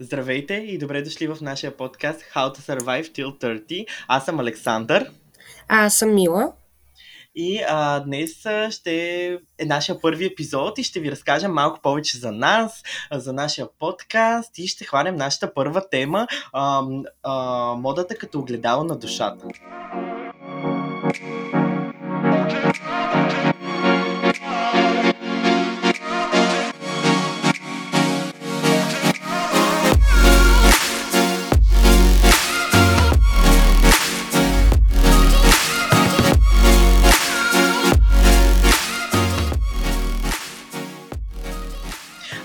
Здравейте и добре дошли в нашия подкаст How to Survive Till 30. Аз съм Александър. А, аз съм Мила. И а, днес ще е нашия първи епизод и ще ви разкажем малко повече за нас, за нашия подкаст и ще хванем нашата първа тема а, а, модата като огледало на душата.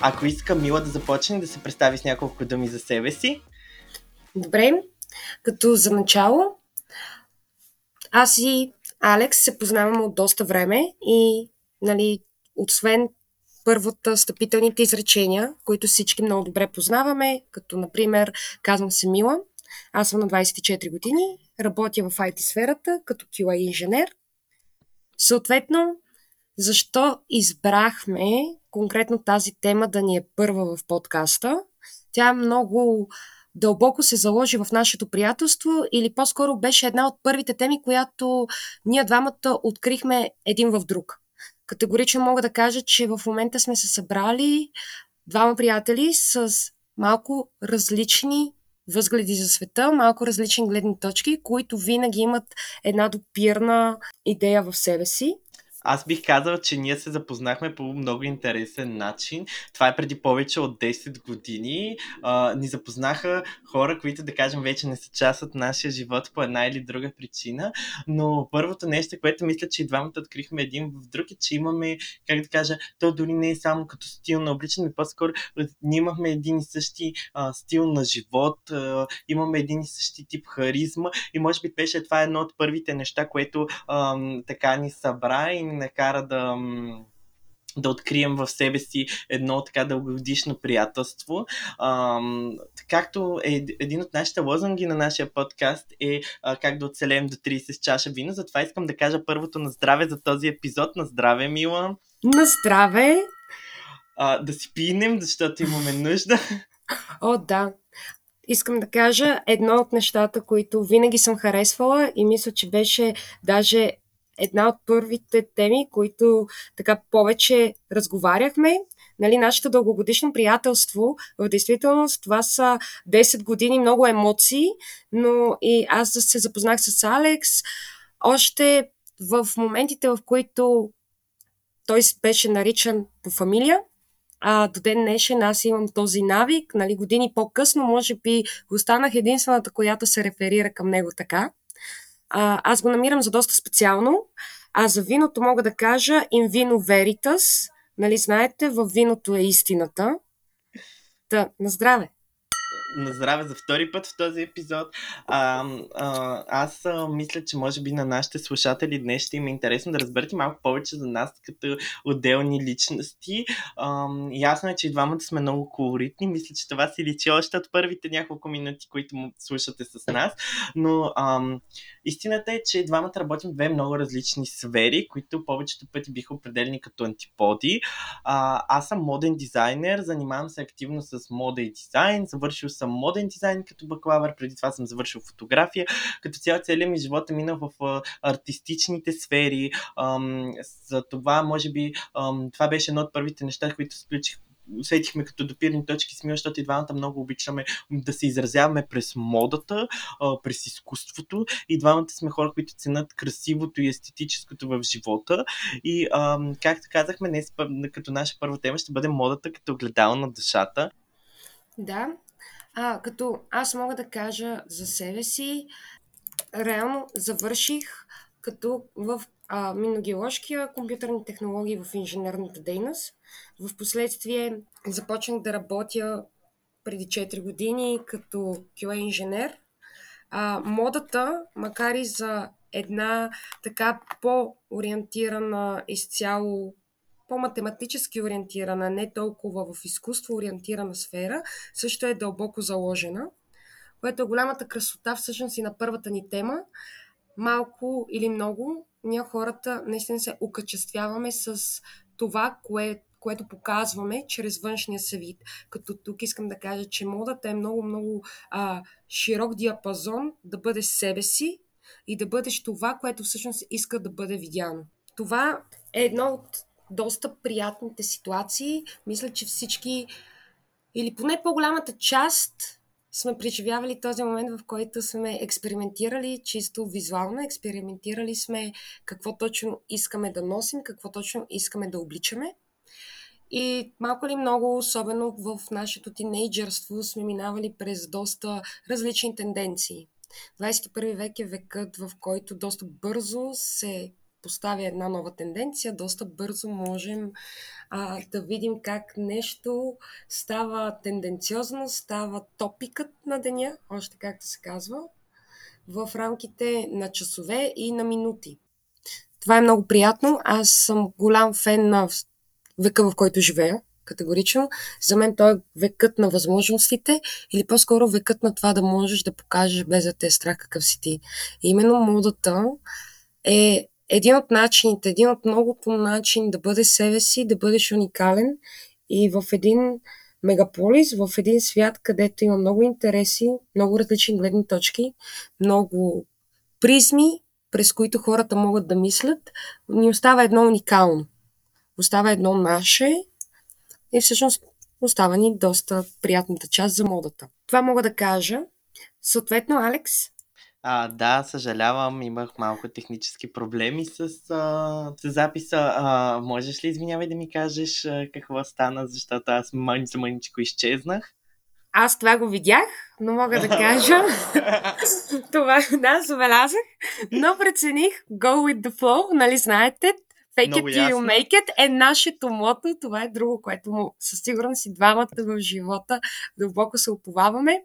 Ако иска Мила да започне да се представи с няколко думи за себе си. Добре, като за начало, аз и Алекс се познаваме от доста време и, нали, освен първата стъпителните изречения, които всички много добре познаваме, като, например, казвам се Мила, аз съм на 24 години, работя в IT сферата като QA инженер. Съответно, защо избрахме конкретно тази тема да ни е първа в подкаста? Тя е много дълбоко се заложи в нашето приятелство или по-скоро беше една от първите теми, която ние двамата открихме един в друг. Категорично мога да кажа, че в момента сме се събрали двама приятели с малко различни възгледи за света, малко различни гледни точки, които винаги имат една допирна идея в себе си. Аз бих казал, че ние се запознахме по много интересен начин. Това е преди повече от 10 години. А, ни запознаха хора, които, да кажем, вече не са част от нашия живот по една или друга причина. Но първото нещо, което мисля, че и двамата открихме един в друг е, че имаме, как да кажа, то дори не е само като стил на обличане, по-скоро ние имахме един и същи а, стил на живот, а, имаме един и същи тип харизма и може би беше това едно от първите неща, което а, така ни събра и ни накара да, да открием в себе си едно така дългогодишно приятелство. Ам, както е един от нашите лозунги на нашия подкаст е а, как да оцелем до 30 с чаша вино, затова искам да кажа първото на здраве за този епизод. На здраве, Мила! На здраве! А, да си пинем, защото имаме нужда. О, да. Искам да кажа едно от нещата, които винаги съм харесвала и мисля, че беше даже една от първите теми, които така повече разговаряхме. Нали, нашето дългогодишно приятелство, в действителност това са 10 години много емоции, но и аз се запознах с Алекс още в моментите, в които той беше наричан по фамилия, а, до ден днешен аз имам този навик, нали, години по-късно, може би останах единствената, която се реферира към него така. Аз го намирам за доста специално. А за виното мога да кажа in vino veritas. Нали знаете, в виното е истината. Та, на здраве! На здраве за втори път в този епизод. А, а, аз а, мисля, че може би на нашите слушатели днес ще им е интересно да разберете малко повече за нас като отделни личности. А, ясно е, че и двамата сме много колоритни. Мисля, че това си личи още от първите няколко минути, които му слушате с нас. Но а, истината е, че двамата работим в две много различни сфери, които повечето пъти биха определени като антиподи. А, аз съм моден дизайнер, занимавам се активно с мода и дизайн, завършил съм моден дизайн като бакалавър, преди това съм завършил фотография. Като цяло целият ми живот е минал в артистичните сфери. За това, може би, това беше едно от първите неща, които сключих усетихме като допирни точки с Мила, защото и двамата много обичаме да се изразяваме през модата, през изкуството и двамата сме хора, които ценят красивото и естетическото в живота. И както казахме, днес като наша първа тема ще бъде модата като огледало на душата. Да, а, като аз мога да кажа за себе си, реално завърших като в а, миногеоложкия компютърни технологии в инженерната дейност. В последствие започнах да работя преди 4 години като QA инженер. А, модата, макар и за една така по-ориентирана изцяло по-математически ориентирана, не толкова в изкуство ориентирана сфера, също е дълбоко заложена, което е голямата красота всъщност и на първата ни тема. Малко или много, ние хората наистина се окачествяваме с това, кое, което показваме чрез външния се вид. Като тук искам да кажа, че модата е много-много широк диапазон да бъде себе си и да бъдеш това, което всъщност иска да бъде видяно. Това е едно от доста приятните ситуации. Мисля, че всички, или поне по-голямата част, сме преживявали този момент, в който сме експериментирали чисто визуално, експериментирали сме какво точно искаме да носим, какво точно искаме да обличаме. И малко ли много, особено в нашето тинейджърство, сме минавали през доста различни тенденции. 21 век е векът, в който доста бързо се поставя една нова тенденция, доста бързо можем а, да видим как нещо става тенденциозно, става топикът на деня, още както се казва, в рамките на часове и на минути. Това е много приятно. Аз съм голям фен на века, в който живея, категорично. За мен той е векът на възможностите или по-скоро векът на това да можеш да покажеш без да те е страх какъв си ти. И именно модата е един от начините, един от многото начин да бъде себе си, да бъдеш уникален и в един мегаполис, в един свят, където има много интереси, много различни гледни точки, много призми, през които хората могат да мислят, ни остава едно уникално. Остава едно наше и всъщност остава ни доста приятната част за модата. Това мога да кажа. Съответно, Алекс, а, да, съжалявам, имах малко технически проблеми с, а, с записа. А, можеш ли, извинявай, да ми кажеш а, какво стана, защото аз мъничко мъничко изчезнах? Аз това го видях, но мога да кажа. това, да, забелязах. Но прецених go with the flow, нали знаете, fake Много it till you make it е нашето мото. Това е друго, което му със сигурност и двамата в живота дълбоко се оповаваме.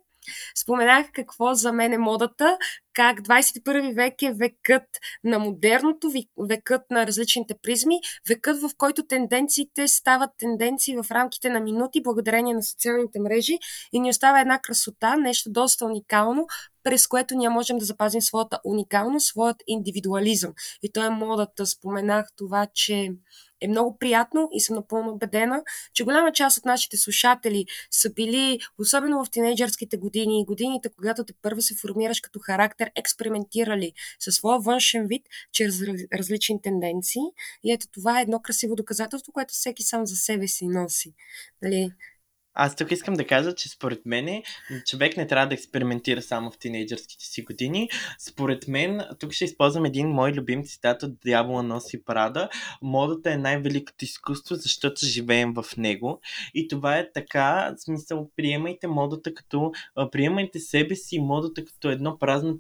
Споменах какво за мен е модата, как 21 век е векът на модерното, векът на различните призми, векът в който тенденциите стават тенденции в рамките на минути благодарение на социалните мрежи и ни остава една красота, нещо доста уникално, през което ние можем да запазим своята уникалност, своят индивидуализъм. И то е модата. Споменах това, че е много приятно и съм напълно убедена, че голяма част от нашите слушатели са били, особено в тинейджърските години и годините, когато те първо се формираш като характер, експериментирали със своя външен вид чрез различни тенденции. И ето това е едно красиво доказателство, което всеки сам за себе си носи. Нали? Аз тук искам да кажа, че според мен човек не трябва да експериментира само в тинейджърските си години. Според мен, тук ще използвам един мой любим цитат от Дявола носи Прада. Модата е най-великото изкуство, защото живеем в него. И това е така, в смисъл, приемайте модата като, приемайте себе си и модата като едно празно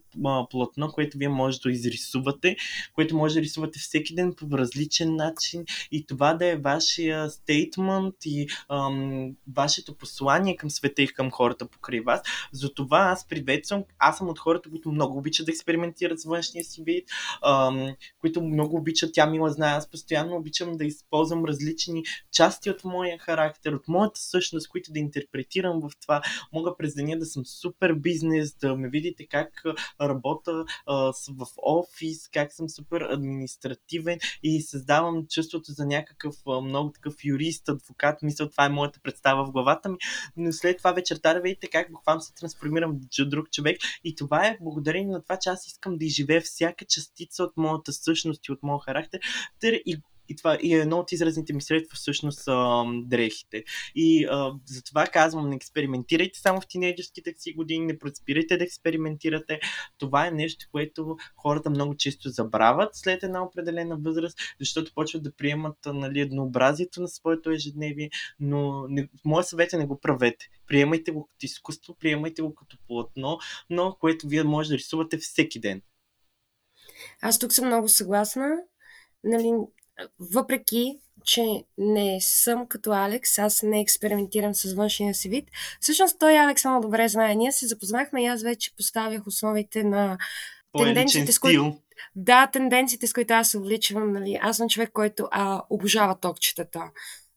платно, което вие може да изрисувате, което може да рисувате всеки ден по различен начин и това да е вашия стейтмент и ам, вашето вашето послание към света и към хората покрай вас. Затова аз приветствам, аз съм от хората, които много обичат да експериментират с външния си вид, ам, които много обичат, тя мила знае, аз постоянно обичам да използвам различни части от моя характер, от моята същност, които да интерпретирам в това. Мога през деня да съм супер бизнес, да ме видите как работя в офис, как съм супер административен и създавам чувството за някакъв а, много такъв юрист, адвокат. Мисля, това е моята представа в главата главата ми, но след това вечерта да видите как буквално се трансформирам в друг човек. И това е благодарение на това, че аз искам да изживея всяка частица от моята същност и от моя характер. И и това и едно от изразните ми средства всъщност са дрехите. И а, затова казвам, не експериментирайте само в тинейджерските си години, не проспирайте да експериментирате. Това е нещо, което хората много често забравят след една определена възраст, защото почват да приемат нали, еднообразието на своето ежедневие, но не, моя съвет е не го правете. Приемайте го като изкуство, приемайте го като платно, но което вие може да рисувате всеки ден. Аз тук съм много съгласна. Нали, въпреки, че не съм като Алекс, аз не експериментирам с външния си вид. Всъщност той Алекс много добре знае. Ние се запознахме и аз вече поставях основите на тенденциите, с които... Да, тенденциите, с които аз се обличам. Нали. Аз съм човек, който а, обожава токчетата.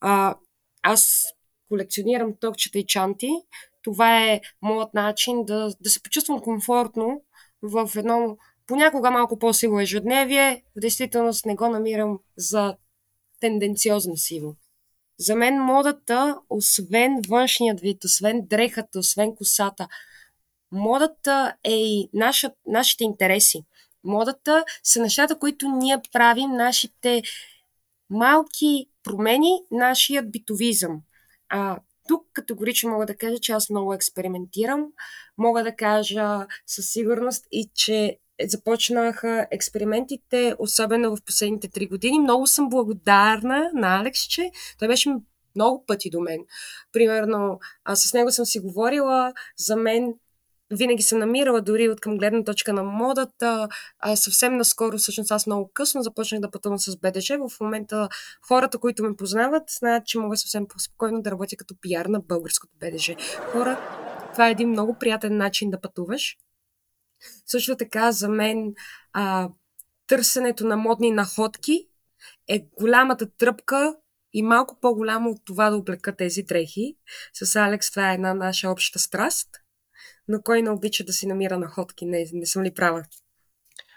А, аз колекционирам токчета и чанти. Това е моят начин да, да се почувствам комфортно в едно понякога малко по-сиво ежедневие, в действителност не го намирам за тенденциозно сиво. За мен модата, освен външният вид, освен дрехата, освен косата, модата е и наша, нашите интереси. Модата са нещата, които ние правим, нашите малки промени, нашият битовизъм. А, тук категорично мога да кажа, че аз много експериментирам. Мога да кажа със сигурност и, че започнаха експериментите, особено в последните три години. Много съм благодарна на Алекс, че той беше много пъти до мен. Примерно, аз с него съм си говорила, за мен винаги се намирала дори от към гледна точка на модата. А, съвсем наскоро, всъщност аз много късно започнах да пътувам с БДЖ. В момента хората, които ме познават, знаят, че мога съвсем по-спокойно да работя като пиар на българското БДЖ. Хора, това е един много приятен начин да пътуваш. Също така за мен а, търсенето на модни находки е голямата тръпка и малко по-голямо от това да облека тези дрехи. С Алекс това е една наша обща страст. Но кой не обича да си намира находки? Не, не съм ли права?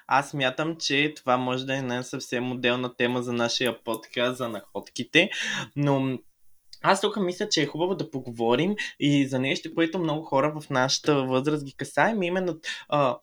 Аз мятам, че това може да е една съвсем отделна тема за нашия подкаст за находките, но аз тук мисля, че е хубаво да поговорим и за нещо, което много хора в нашата възраст ги касаем, именно а,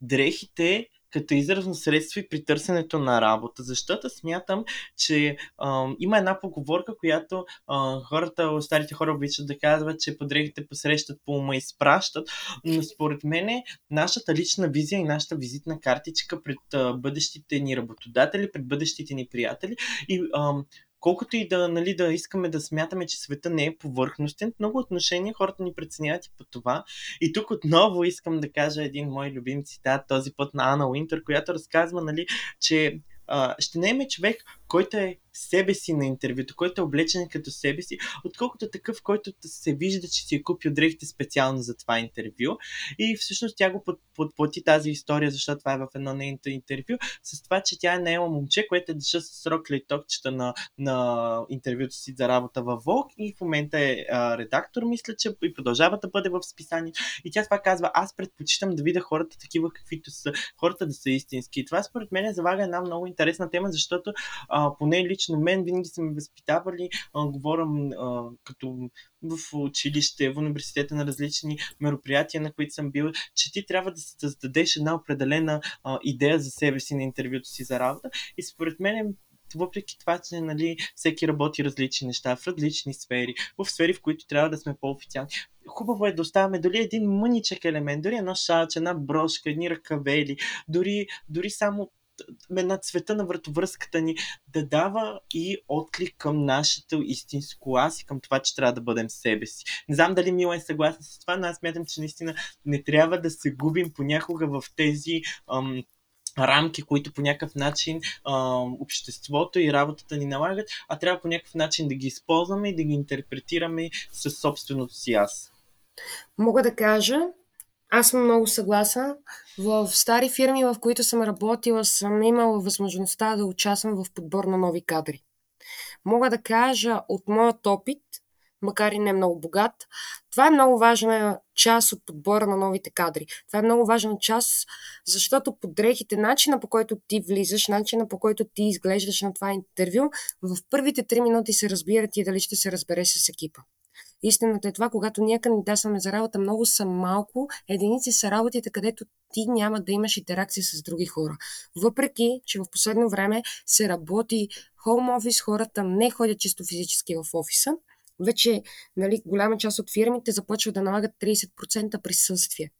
дрехите като изразно средство и при търсенето на работа. Защото смятам, че а, има една поговорка, която а, хората, старите хора обичат да казват, че подрехите посрещат по ума и спращат, но според мен нашата лична визия и нашата визитна картичка пред а, бъдещите ни работодатели, пред бъдещите ни приятели и а, колкото и да, нали, да искаме да смятаме, че света не е повърхностен, много отношения хората ни преценяват и по това. И тук отново искам да кажа един мой любим цитат, този път на Ана Уинтер, която разказва, нали, че а, ще не е човек, който е себе си на интервюто, който е облечен като себе си, отколкото такъв, който се вижда, че си е купил дрехите специално за това интервю. И всъщност тя го подплати тази история, защото това е в едно нейното интервю, с това, че тя е наела момче, което е дъша с срок лейтокчета на, на интервюто си за работа във Волк и в момента е а, редактор, мисля, че и продължава да бъде в списание. И тя това казва, аз предпочитам да видя хората такива, каквито са, хората да са истински. И това според мен завага една много интересна тема, защото а, поне лично мен винаги са ме възпитавали, а, говорям а, като в училище, в университета на различни мероприятия, на които съм бил, че ти трябва да създадеш една определена а, идея за себе си на интервюто си за работа. И според мен въпреки това, че нали, всеки работи различни неща в различни сфери, в сфери, в които трябва да сме по-официални. Хубаво е да оставяме дори един мъничък елемент, дори едно шалче, една брошка, едни ръкавели, дори, дори само на цвета на вратовръзката ни да дава и отклик към нашето истинско аз и към това, че трябва да бъдем себе си. Не знам дали Мила е съгласна с това, но аз смятам, че наистина не трябва да се губим понякога в тези ам, рамки, които по някакъв начин а, обществото и работата ни налагат, а трябва по някакъв начин да ги използваме и да ги интерпретираме със собственото си аз. Мога да кажа, аз съм много съгласна. В стари фирми, в които съм работила, съм имала възможността да участвам в подбор на нови кадри. Мога да кажа от моят опит, макар и не много богат, това е много важна част от подбора на новите кадри. Това е много важна част, защото подрехите, начина по който ти влизаш, начина по който ти изглеждаш на това интервю, в първите три минути се разбира ти дали ще се разбере с екипа. Истината е това, когато ние кандидатстваме за работа, много са малко, единици са работите, където ти няма да имаш интеракция с други хора. Въпреки, че в последно време се работи home office, хората не ходят чисто физически в офиса, вече нали, голяма част от фирмите започват да налагат 30% присъствие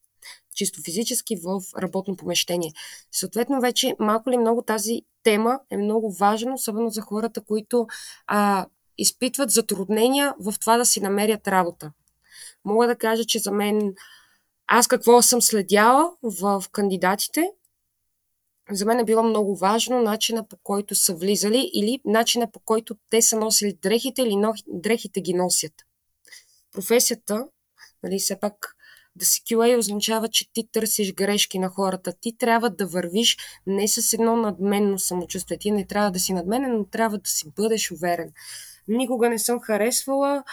чисто физически в работно помещение. Съответно, вече малко ли много тази тема е много важна, особено за хората, които а, изпитват затруднения в това да си намерят работа. Мога да кажа, че за мен аз какво съм следяла в кандидатите, за мен е било много важно начина по който са влизали или начина по който те са носили дрехите или дрехите ги носят. Професията, нали, все пак да си QA означава, че ти търсиш грешки на хората. Ти трябва да вървиш не с едно надменно самочувствие. Ти не трябва да си надменен, но трябва да си бъдеш уверен. Никога не съм харесвала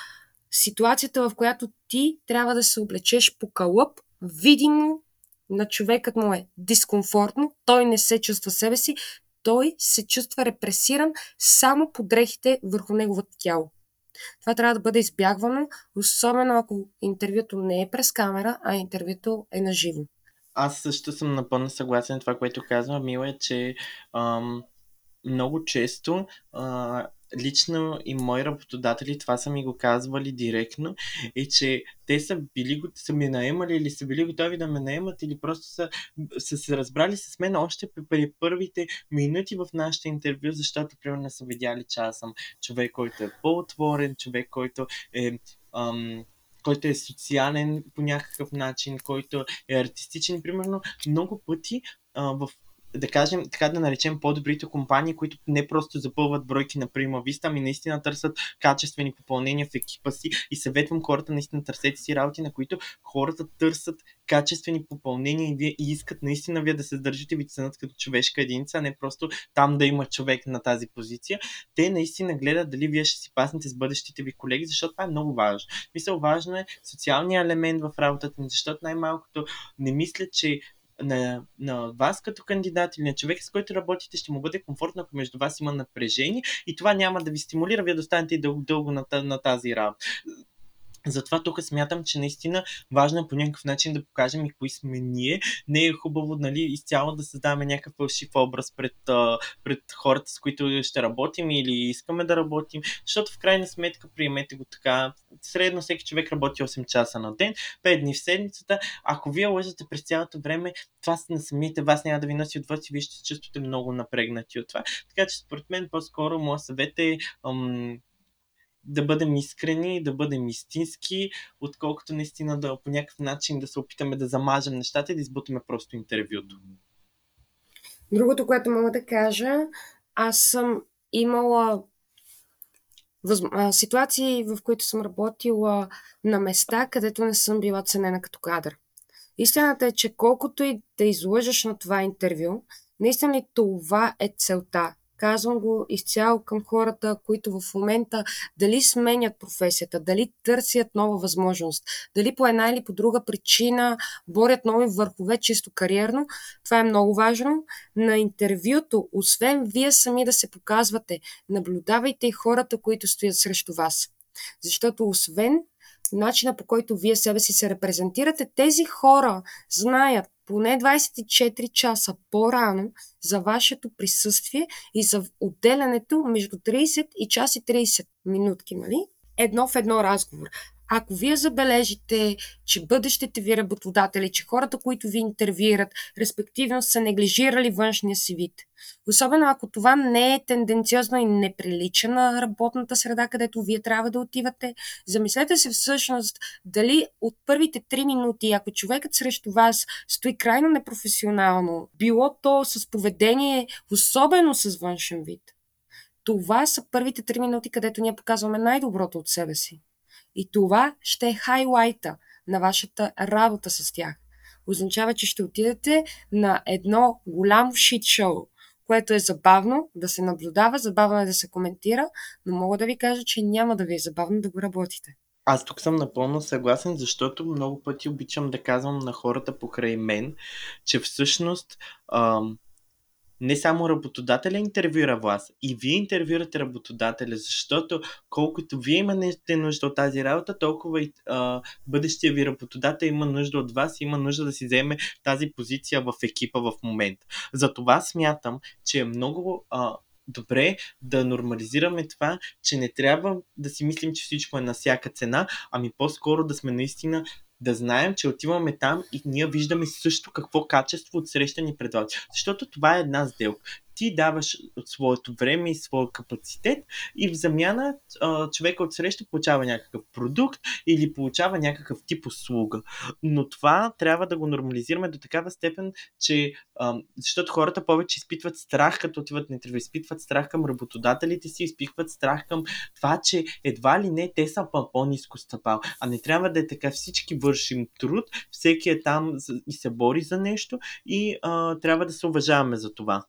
ситуацията, в която ти трябва да се облечеш по кълъп, видимо на човекът му е дискомфортно, той не се чувства себе си, той се чувства репресиран само по дрехите върху неговото тяло. Това трябва да бъде избягвано, особено ако интервюто не е през камера, а интервюто е наживо. Аз също съм напълно съгласен с това, което казва Мила, че ам, много често а, лично и мои работодатели това са ми го казвали директно, е, че те са били, са ми наемали или са били готови да ме наемат или просто са, са се разбрали с мен още при първите минути в нашите интервю, защото примерно са видяли, че аз съм човек, който е по-отворен, човек, който е ам, който е социален по някакъв начин, който е артистичен. Примерно, много пъти а, в да кажем, така да наречем по-добрите компании, които не просто запълват бройки на Прима Виста, ами наистина търсят качествени попълнения в екипа си и съветвам хората наистина търсете си работи, на които хората търсят качествени попълнения и, вие, и искат наистина вие да се държите ви ценят като човешка единица, а не просто там да има човек на тази позиция. Те наистина гледат дали вие ще си паснете с бъдещите ви колеги, защото това е много важно. Мисля, важно е социалния елемент в работата ни, защото най-малкото не мисля, че на, на вас като кандидат или на човек, с който работите, ще му бъде комфортно, ако между вас има напрежение и това няма да ви стимулира вие да останете дълго, дълго на, на тази работа. Затова тук смятам, че наистина важно е по някакъв начин да покажем и кои сме ние. Не е хубаво нали, изцяло да създаваме някакъв фалшив образ пред, пред хората, с които ще работим или искаме да работим, защото в крайна сметка приемете го така. Средно всеки човек работи 8 часа на ден, 5 дни в седмицата. Ако вие лъжете през цялото време, това на самите вас няма да ви носи отвъд вие ще се чувствате много напрегнати от това. Така че според мен по-скоро моят съвет е ам, да бъдем искрени, да бъдем истински, отколкото наистина да по някакъв начин да се опитаме да замажем нещата и да избутаме просто интервюто. Другото, което мога да кажа, аз съм имала въз... ситуации, в които съм работила на места, където не съм била ценена като кадър. Истината е, че колкото и да излъжеш на това интервю, наистина ли това е целта? Казвам го изцяло към хората, които в момента дали сменят професията, дали търсят нова възможност, дали по една или по друга причина борят нови върхове чисто кариерно. Това е много важно. На интервюто, освен вие сами да се показвате, наблюдавайте и хората, които стоят срещу вас. Защото освен начина по който вие себе си се репрезентирате, тези хора знаят поне 24 часа по-рано за вашето присъствие и за отделянето между 30 и час и 30 минутки, нали? Едно в едно разговор. Ако вие забележите, че бъдещите ви работодатели, че хората, които ви интервюират, респективно са неглижирали външния си вид, особено ако това не е тенденциозно и не на работната среда, където вие трябва да отивате, замислете се всъщност дали от първите три минути, ако човекът срещу вас стои крайно непрофесионално, било то с поведение, особено с външен вид, това са първите три минути, където ние показваме най-доброто от себе си. И това ще е хайлайта на вашата работа с тях. Означава, че ще отидете на едно голямо шит шоу, което е забавно да се наблюдава, забавно е да се коментира, но мога да ви кажа, че няма да ви е забавно да го работите. Аз тук съм напълно съгласен, защото много пъти обичам да казвам на хората покрай мен, че всъщност ам, не само работодателя интервюира вас, и вие интервюрате работодателя, защото колкото вие имате нужда от тази работа, толкова и а, бъдещия ви работодател има нужда от вас има нужда да си вземе тази позиция в екипа в момента. Затова смятам, че е много а, добре да нормализираме това, че не трябва да си мислим, че всичко е на всяка цена, ами по-скоро да сме наистина да знаем, че отиваме там и ние виждаме също какво качество от среща ни предлага. Защото това е една сделка ти даваш своето време и своя капацитет и в замяна човека от среща получава някакъв продукт или получава някакъв тип услуга. Но това трябва да го нормализираме до такава степен, че защото хората повече изпитват страх, като отиват на интервю, изпитват страх към работодателите си, изпитват страх към това, че едва ли не те са по-низко стъпал. А не трябва да е така. Всички вършим труд, всеки е там и се бори за нещо и а, трябва да се уважаваме за това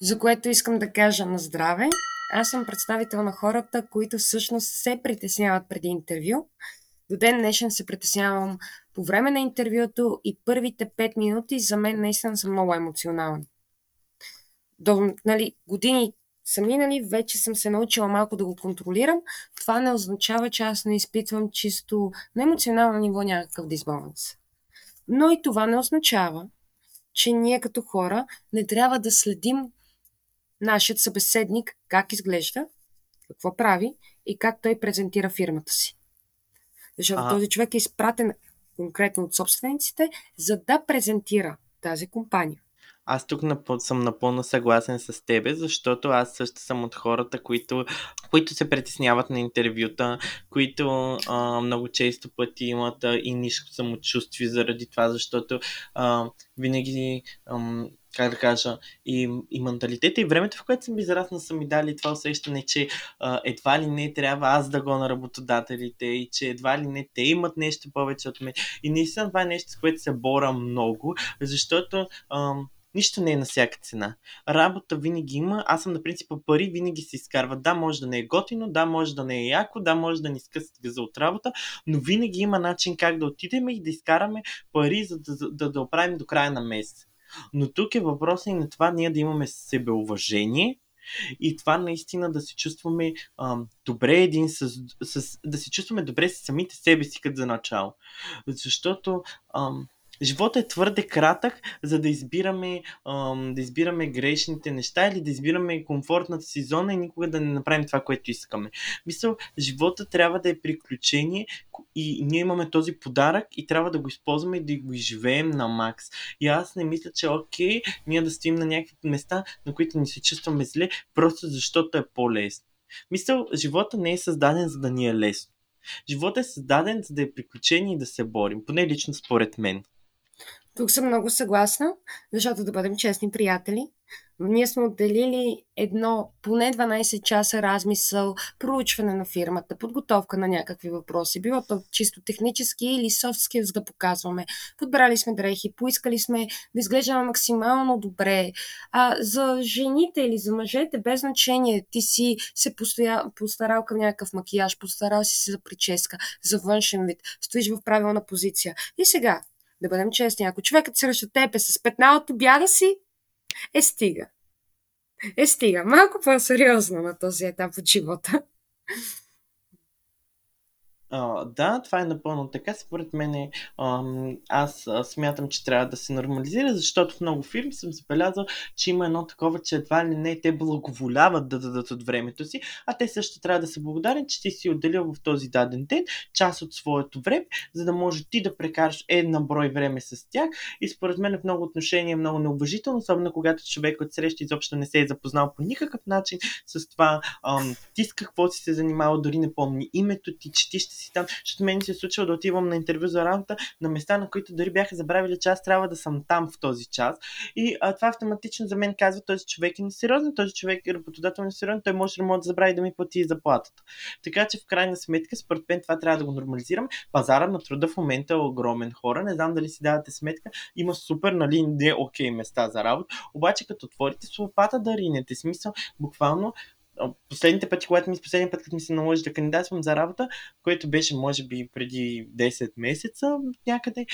за което искам да кажа на здраве. Аз съм представител на хората, които всъщност се притесняват преди интервю. До ден днешен се притеснявам по време на интервюто и първите 5 минути за мен наистина са много емоционални. До нали, години сами, нали, вече съм се научила малко да го контролирам. Това не означава, че аз не изпитвам чисто на емоционално ниво някакъв дисбаланс. Но и това не означава, че ние като хора не трябва да следим нашият събеседник как изглежда, какво прави и как той презентира фирмата си. Защото а... този човек е изпратен конкретно от собствениците, за да презентира тази компания. Аз тук съм напълно съгласен с тебе, защото аз също съм от хората, които, които се притесняват на интервюта, които а, много често пъти имат а, и ниско самочувствие заради това, защото а, винаги ам, как да кажа, и, и менталитета и времето, в което съм израснал, са ми дали това усещане, че а, едва ли не трябва аз да го на работодателите и че едва ли не те имат нещо повече от мен. И наистина това е нещо, с което се бора много, защото ам, Нищо не е на всяка цена. Работа винаги има. Аз съм на принципа пари винаги се изкарват. Да, може да не е готино, да, може да не е яко, да, може да ни скъсат газа от работа, но винаги има начин как да отидем и да изкараме пари, за да, да, да оправим до края на месец. Но тук е въпросът и на това ние да имаме себеуважение и това наистина да се чувстваме ам, добре един с, с, да се чувстваме добре с самите себе си като за начало. Защото ам, Живота е твърде кратък, за да избираме, ам, да избираме грешните неща или да избираме комфортната си зона и никога да не направим това, което искаме. Мисля, живота трябва да е приключение и ние имаме този подарък и трябва да го използваме и да го изживеем на макс. И аз не мисля, че окей ние да стоим на някакви места, на които ни се чувстваме зле, просто защото е по-лесно. Мисля, живота не е създаден за да ни е лесно. Живота е създаден за да е приключение и да се борим, поне лично според мен. Тук съм много съгласна, защото да бъдем честни приятели, ние сме отделили едно поне 12 часа размисъл, проучване на фирмата, подготовка на някакви въпроси. Било то чисто технически или soft skills да показваме. Подбрали сме дрехи, поискали сме да изглеждаме максимално добре. А за жените или за мъжете, без значение, ти си се постарал към някакъв макияж, постарал си се за прическа, за външен вид, стоиш в правилна позиция. И сега, да бъдем честни, ако човекът срещу теб е с от обяда си, е стига. Е стига. Малко по-сериозно на този етап от живота. Да, това е напълно така. Според мен аз смятам, че трябва да се нормализира, защото в много фирми съм забелязал, че има едно такова, че едва ли не те благоволяват да дадат от времето си, а те също трябва да са благодарни, че ти си отделил в този даден ден част от своето време, за да може ти да прекараш една брой време с тях. И според мен в много отношения е много неуважително, особено когато човек от среща изобщо не се е запознал по никакъв начин с това ам, ти с какво си се занимава, дори не помни името ти, че ти ще си там, защото мен се е случило да отивам на интервю за работа на места, на които дори бяха забравили, че аз трябва да съм там в този час. И а, това автоматично за мен казва, този човек е несериозен, този човек е работодател несериозен, той може да забрави да ми плати заплатата. Така че в крайна сметка, според мен това трябва да го нормализирам. Пазара на труда в момента е огромен хора. Не знам дали си давате сметка. Има супер, нали, не окей места за работа. Обаче, като отворите с лопата да ринете, смисъл, буквално последните пъти, когато ми, последния път, като ми се наложи да кандидатствам за работа, което беше може би преди 10 месеца някъде,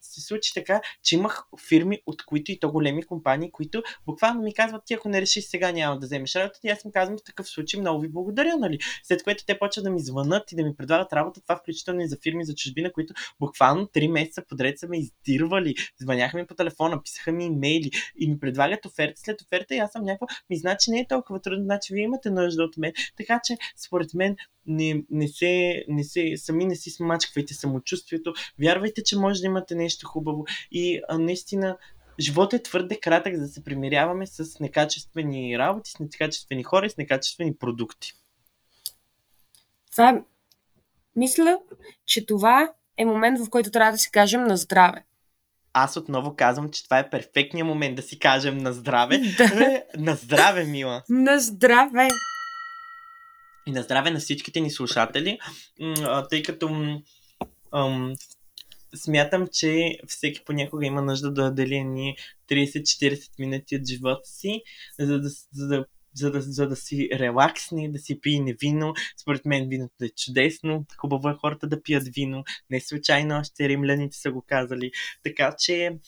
се случи така, че имах фирми, от които и то големи компании, които буквално ми казват, ти ако не решиш сега няма да вземеш работа, и аз им казвам в такъв случай много ви благодаря, нали? След което те почват да ми звънат и да ми предлагат работа, това включително и за фирми за чужбина, които буквално 3 месеца подред са ме издирвали, звъняха ми по телефона, писаха ми имейли и ми предлагат оферта след оферта и аз съм някаква, ми значи не е толкова трудно, значи вие имате нужда от мен. Така че, според мен, не, не, се, не се, сами не си смачквайте самочувствието. Вярвайте, че може да имате нещо хубаво. И а, наистина, животът е твърде кратък, за да се примиряваме с некачествени работи, с некачествени хора и с некачествени продукти. Това, мисля, че това е момент, в който трябва да си кажем на здраве аз отново казвам, че това е перфектният момент да си кажем на здраве. Да. Е, на здраве, мила! На здраве! И на здраве на всичките ни слушатели, тъй като ам, смятам, че всеки понякога има нужда да отдели ни 30-40 минути от живота си, за да, за да за да, за да си релаксни, да си пине вино. Според мен виното е чудесно. Хубаво е хората да пият вино. Не случайно още римляните са го казали. Така че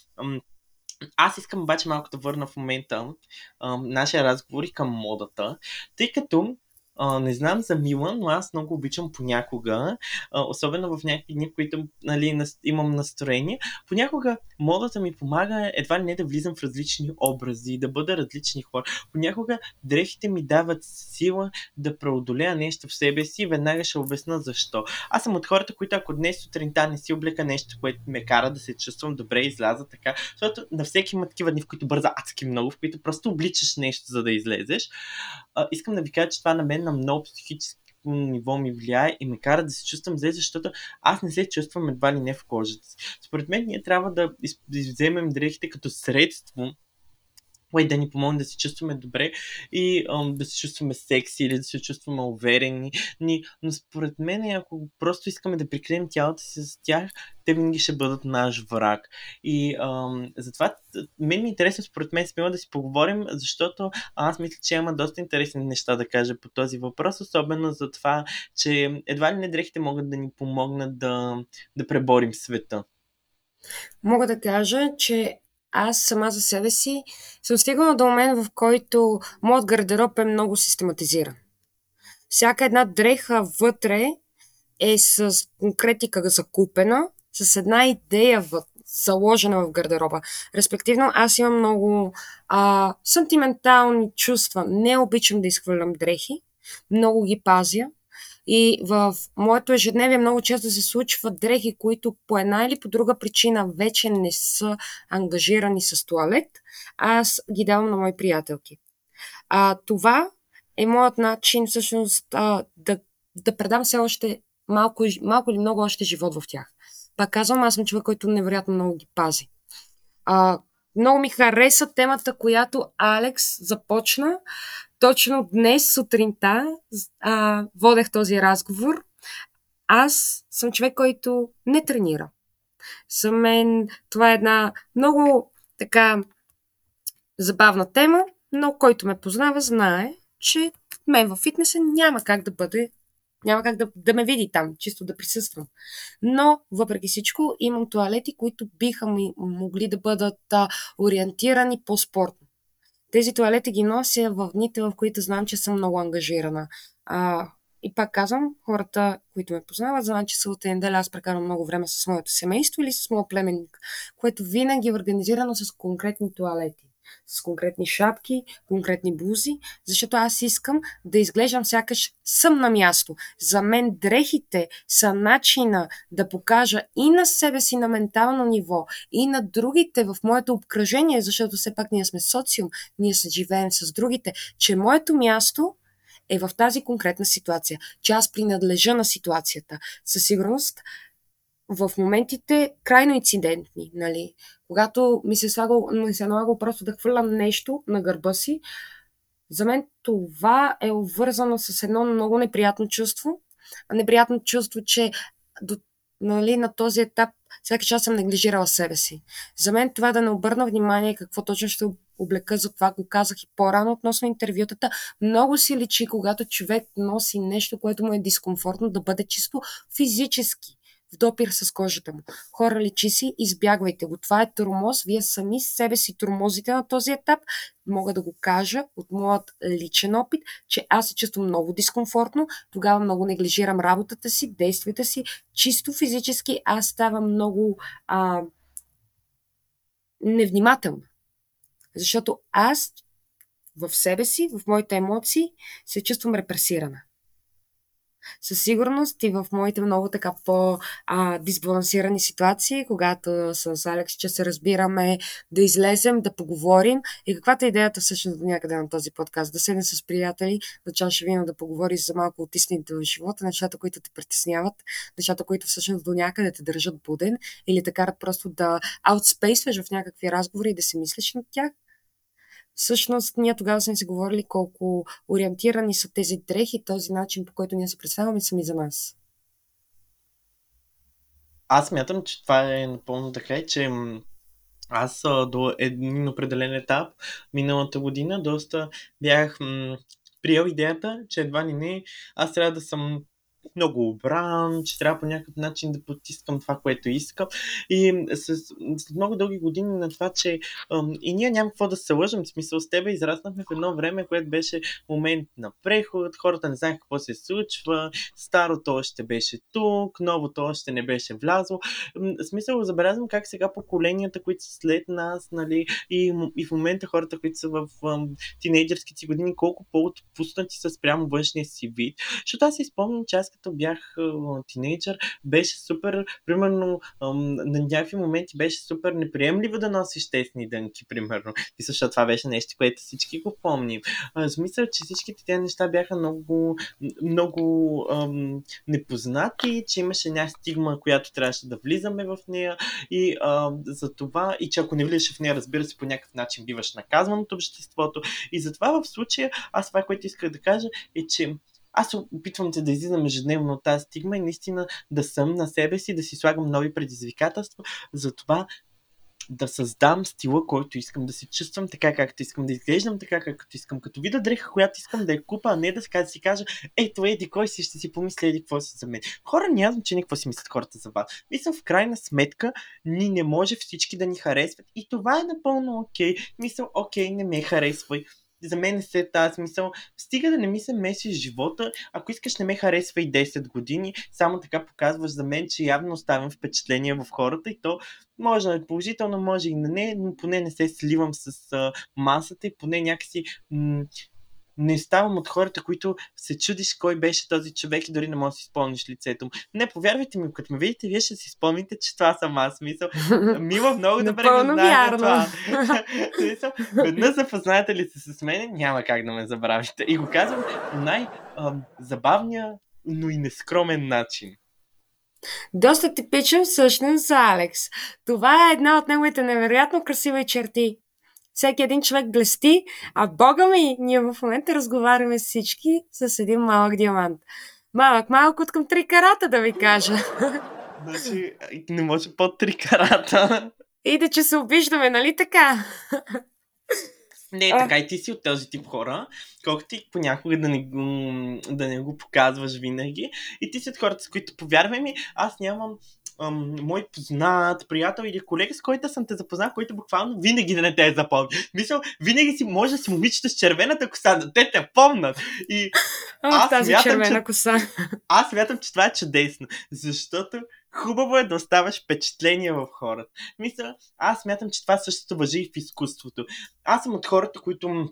аз искам обаче малко да върна в момента а, нашия разговор и към модата, тъй като а, не знам за Мила, но аз много обичам понякога, а, особено в някакви дни, в които нали, имам настроение. Понякога модата ми помага едва ли не да влизам в различни образи, да бъда различни хора. Понякога дрехите ми дават сила да преодолея нещо в себе си и веднага ще обясна защо. Аз съм от хората, които ако днес сутринта не си облека нещо, което ме кара да се чувствам добре, изляза така, защото на всеки има такива дни, в които бърза адски много, в които просто обличаш нещо, за да излезеш. А, искам да ви кажа, че това на мен на много психически ниво ми влияе и ме кара да се чувствам зле, защото аз не се чувствам едва ли не в кожата си. Според мен ние трябва да вземем дрехите като средство и да ни помогне да се чувстваме добре и ам, да се чувстваме секси или да се чувстваме уверени. Ни, но според мен, ако просто искаме да прикрием тялото си с тях, те винаги ще бъдат наш враг. И ам, затова мен ми е интересно, според мен, смело да си поговорим, защото аз мисля, че има доста интересни неща да кажа по този въпрос, особено за това, че едва ли не дрехите могат да ни помогнат да, да преборим света. Мога да кажа, че аз сама за себе си съм стигнала до момент, в който моят гардероб е много систематизиран. Всяка една дреха вътре е с конкретика закупена, с една идея в, заложена в гардероба. Респективно, аз имам много а, сантиментални чувства. Не обичам да изхвърлям дрехи. Много ги пазя. И в моето ежедневие много често се случват дрехи, които по една или по друга причина вече не са ангажирани с туалет, аз ги давам на мои приятелки. А, това е моят начин всъщност а, да, да предам все още малко, малко или много още живот в тях. Пак казвам, аз съм човек, който невероятно много ги пази. А, много ми хареса темата, която Алекс започна. Точно днес сутринта а, водех този разговор. Аз съм човек, който не тренира. За мен това е една много така забавна тема, но който ме познава, знае, че мен във фитнеса няма как да бъде няма как да, да ме види там, чисто да присъствам. Но, въпреки всичко, имам туалети, които биха ми могли да бъдат а, ориентирани по-спортно. Тези туалети ги нося в дните, в които знам, че съм много ангажирана. А, и пак казвам, хората, които ме познават, знаят, че събота неделя аз прекарам много време с моето семейство или с моят племенник, което винаги е организирано с конкретни туалети с конкретни шапки, конкретни бузи, защото аз искам да изглеждам сякаш съм на място. За мен дрехите са начина да покажа и на себе си на ментално ниво, и на другите в моето обкръжение, защото все пак ние сме социум, ние се живеем с другите, че моето място е в тази конкретна ситуация, че аз принадлежа на ситуацията. Със сигурност в моментите крайно инцидентни, нали? Когато ми се, слагал, ми се налагало просто да хвърлям нещо на гърба си, за мен това е обвързано с едно много неприятно чувство. Неприятно чувство, че до, нали, на този етап всеки час съм неглижирала себе си. За мен това да не обърна внимание какво точно ще облека, за това го казах и по-рано относно интервютата, много си личи, когато човек носи нещо, което му е дискомфортно, да бъде чисто физически в допир с кожата му. Хора, лечи си, избягвайте го. Това е тормоз. Вие сами себе си тормозите на този етап. Мога да го кажа от моят личен опит, че аз се чувствам много дискомфортно, тогава много неглижирам работата си, действията си, чисто физически аз ставам много а, невнимателна. Защото аз в себе си, в моите емоции, се чувствам репресирана със сигурност и в моите много така по-дисбалансирани ситуации, когато с Алекс че се разбираме, да излезем, да поговорим. И каквато е идеята всъщност до някъде на този подкаст, да седнем с приятели, да чаша вино, да поговориш за малко от истините в живота, нещата, които те притесняват, нещата, които всъщност до някъде те държат буден. Или те карат просто да аутспейсваш в някакви разговори и да си мислиш над тях Всъщност, ние тогава сме си говорили колко ориентирани са тези дрехи, този начин, по който ние се представяме сами за нас. Аз мятам, че това е напълно така, че аз до един определен етап миналата година доста бях м- приел идеята, че едва ли не аз трябва да съм много обран, че трябва по някакъв начин да потискам това, което искам. И с, с много дълги години на това, че ам, и ние няма какво да се лъжим, в смисъл с тебе израснахме в едно време, което беше момент на преход, хората не знаеха какво се случва, старото още беше тук, новото още не беше влязло. В смисъл, забелязвам как сега поколенията, които са след нас, нали, и, и в момента хората, които са в ам, тинейджерските години, колко по-отпуснати са спрямо външния си вид. Защото аз си спомням, че аз като бях тинейджър, беше супер, примерно, на някакви моменти беше супер неприемливо да носиш тесни дънки, примерно. И защото това беше нещо, което всички го помним. В смисъл, че всичките тези неща бяха много, много ам, непознати, че имаше някаква стигма, която трябваше да влизаме в нея и а, за това, и че ако не влизаш в нея, разбира се, по някакъв начин биваш наказван от обществото. И затова в случая, аз това, което исках да кажа е, че аз опитвам се да излизам ежедневно от тази стигма и наистина да съм на себе си, да си слагам нови предизвикателства, затова да създам стила, който искам да се чувствам така, както искам да изглеждам, така, както искам. Като видя дреха, която искам да я купа, а не да, да си кажа, ето, еди, кой си ще си помисля, еди, какво си за мен. Хора няма значение какво си мислят хората за вас. Мисля, в крайна сметка, ни не може всички да ни харесват и това е напълно окей. Okay. Мисля, окей, не ме харесвай за мен се тази смисъл. Стига да не ми се месиш живота. Ако искаш не ме харесва и 10 години, само така показваш за мен, че явно оставям впечатление в хората и то може да е положително, може и на не, но поне не се сливам с а, масата и поне някакси м- не ставам от хората, които се чудиш кой беше този човек и дори не можеш да си спомниш лицето му. Не, повярвайте ми, като ме видите, вие ще си спомните, че това съм аз. Мисъл, Мила много добре го знае това. Мисъл, веднъж запознаете ли се с мен, няма как да ме забравите. И го казвам най-забавния, но и нескромен начин. Доста типичен всъщност за Алекс. Това е една от неговите невероятно красиви черти всеки един човек блести, а бога ми, ние в момента разговаряме всички с един малък диамант. Малък, малък от към три карата, да ви кажа. Значи, не може под три карата. И да че се обиждаме, нали така? Не, така и ти си от този тип хора, колкото ти понякога да не, го, да не го показваш винаги. И ти си от хората, с които, повярвай ми, аз нямам ам, мой познат, приятел или колега, с който съм те запознал, който буквално винаги не те е запомни. Мисъл, винаги си може да си момичета с червената коса, да те те помнат. И О, аз тази смятам, червена че, коса. Аз смятам, че това е чудесно, защото хубаво е да оставаш впечатление в хората. Мисля, аз смятам, че това същото въжи и в изкуството. Аз съм от хората, които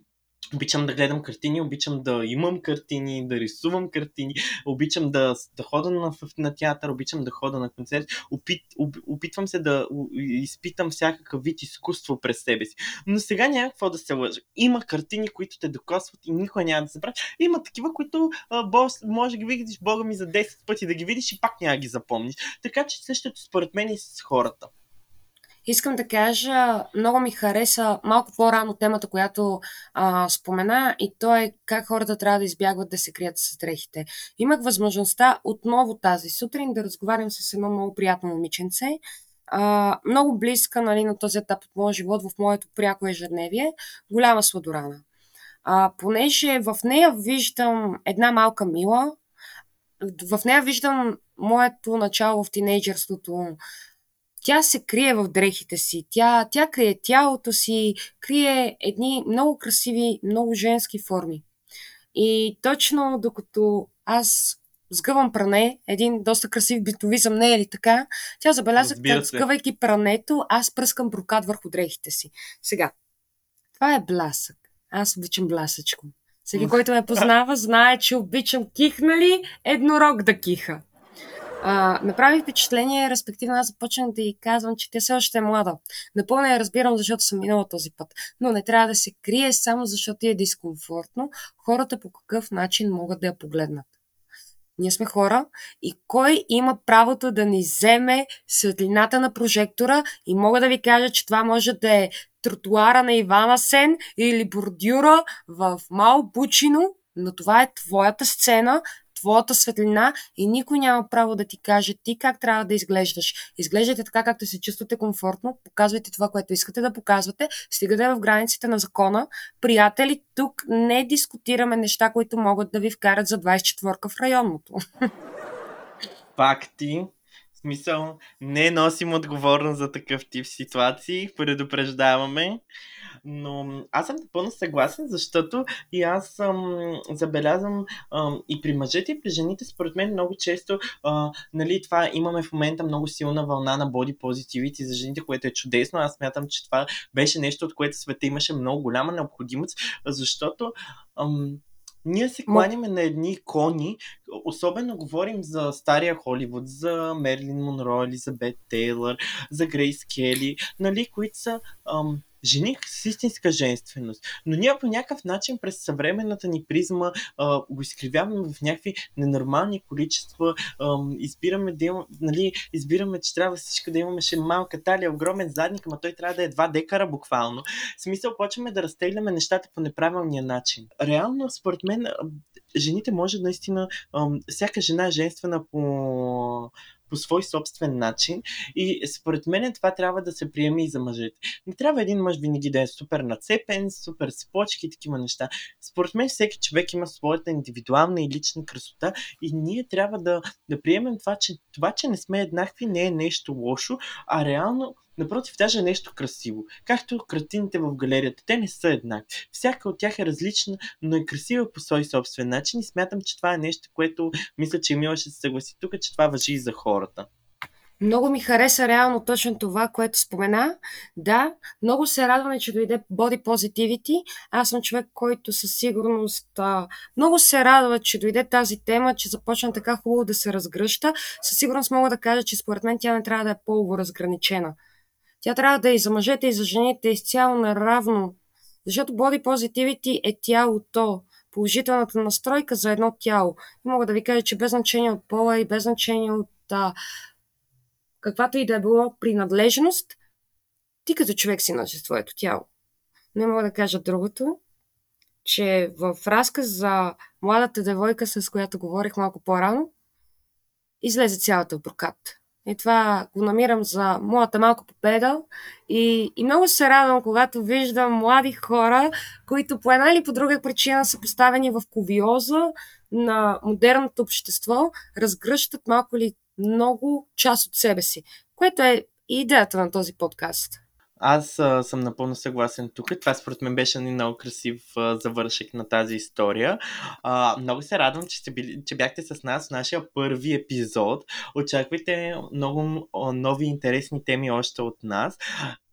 Обичам да гледам картини, обичам да имам картини, да рисувам картини, обичам да, да хода на, на театър, обичам да хода на концерт. Опит, об, опитвам се да изпитам всякакъв вид изкуство през себе си. Но сега няма какво да се лъжа. Има картини, които те докосват и никой няма да се прави. Има такива, които а, бос, може да ги видиш Бога ми за 10 пъти да ги видиш и пак няма да ги запомниш. Така че същото според мен и с хората. Искам да кажа, много ми хареса малко по-рано темата, която а, спомена и то е как хората трябва да избягват да се крият с дрехите. Имах възможността отново тази сутрин да разговарям с едно много приятно момиченце, а, много близка нали, на този етап от моя живот, в моето пряко ежедневие, голяма сладорана. А, понеже в нея виждам една малка мила, в нея виждам моето начало в тинейджерството, тя се крие в дрехите си, тя, тя крие тялото си, крие едни много красиви, много женски форми. И точно докато аз сгъвам пране, един доста красив битовизъм, не е ли така? Тя забеляза, че сгъвайки прането, аз пръскам брокад върху дрехите си. Сега, това е блясък. Аз обичам блясъчко. Всеки, който ме познава, знае, че обичам кихнали еднорог да киха. А, направи впечатление, респективно аз започнах да й казвам, че тя все още е млада. Напълно я разбирам, защото съм минала този път. Но не трябва да се крие само защото е дискомфортно. Хората по какъв начин могат да я погледнат. Ние сме хора и кой има правото да ни вземе светлината на прожектора и мога да ви кажа, че това може да е тротуара на Ивана Сен или бордюра в Мал Бучино, но това е твоята сцена, твоята светлина и никой няма право да ти каже ти как трябва да изглеждаш. Изглеждайте така, както се чувствате комфортно, показвайте това, което искате да показвате, стигате в границите на закона. Приятели, тук не дискутираме неща, които могат да ви вкарат за 24-ка в районното. факти. В смисъл, не носим отговорност за такъв тип ситуации, предупреждаваме. Но аз съм напълно съгласен, защото и аз съм забелязвам ам, и при мъжете, и при жените, според мен много често, а, нали, това имаме в момента много силна вълна на body positivity за жените, което е чудесно. Аз смятам, че това беше нещо, от което света имаше много голяма необходимост, защото ам, ние се кланяме на едни икони, особено говорим за стария Холивуд, за Мерлин Монро, Елизабет Тейлър, за Грейс Кели, нали, които са ам, жени с истинска женственост. Но ние по някакъв начин през съвременната ни призма а, го изкривяваме в някакви ненормални количества. А, избираме, да има, нали, избираме, че трябва всичко да имаме ще малка талия, огромен задник, ама той трябва да е 2 декара буквално. В смисъл, почваме да разтегляме нещата по неправилния начин. Реално, според мен, жените може наистина, всяка жена е женствена по по свой собствен начин и според мен това трябва да се приеме и за мъжете. Не трябва един мъж винаги да е супер нацепен, супер с почки и такива неща. Според мен всеки човек има своята индивидуална и лична красота и ние трябва да, да приемем това че, това, че не сме еднакви, не е нещо лошо, а реално Напротив, даже е нещо красиво. Както картините в галерията, те не са еднакви. Всяка от тях е различна, но е красива по свой собствен начин и смятам, че това е нещо, което мисля, че Емила ще се съгласи тук, че това въжи и за хората. Много ми хареса реално точно това, което спомена. Да, много се радваме, че дойде Body Positivity. Аз съм човек, който със сигурност а, много се радва, че дойде тази тема, че започна така хубаво да се разгръща. Със сигурност мога да кажа, че според мен тя не трябва да е полово разграничена. Тя трябва да е и за мъжете, и за жените изцяло наравно. Защото body positivity е тялото, положителната настройка за едно тяло. И мога да ви кажа, че без значение от пола и без значение от а, каквато и да е било принадлежност, ти като човек си носи твоето тяло. Не мога да кажа другото, че в разказ за младата девойка, с която говорих малко по-рано, излезе цялата прокат. И това го намирам за моята малка победа. И, и много се радвам, когато виждам млади хора, които по една или по друга причина са поставени в ковиоза на модерното общество, разгръщат малко или много част от себе си, което е идеята на този подкаст. Аз а, съм напълно съгласен тук. Това според мен беше един много красив а, завършек на тази история. А, много се радвам, че, сте били, че бяхте с нас в нашия първи епизод. Очаквайте много нови интересни теми още от нас.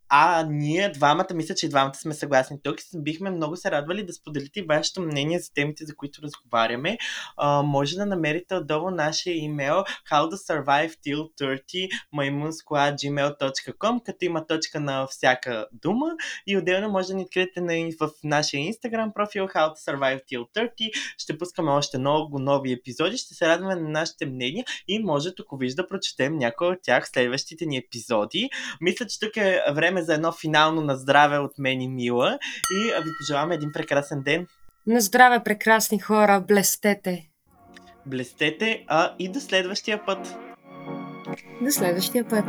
А ние двамата, мисля, че двамата сме съгласни тук. Бихме много се радвали да споделите вашето мнение за темите, за които разговаряме. А, може да намерите отдолу нашия имейл how to survive till 30 maimunsquad.gmail.com като има точка на всяка дума и отделно може да ни откриете на, в нашия инстаграм профил how to survive till 30. Ще пускаме още много нови епизоди. Ще се радваме на нашите мнения и може, ако виж да прочетем някои от тях в следващите ни епизоди. Мисля, че тук е време време за едно финално на здраве от мен и Мила и ви пожелаваме един прекрасен ден. На здраве, прекрасни хора, блестете! Блестете, а и до следващия път! До следващия път!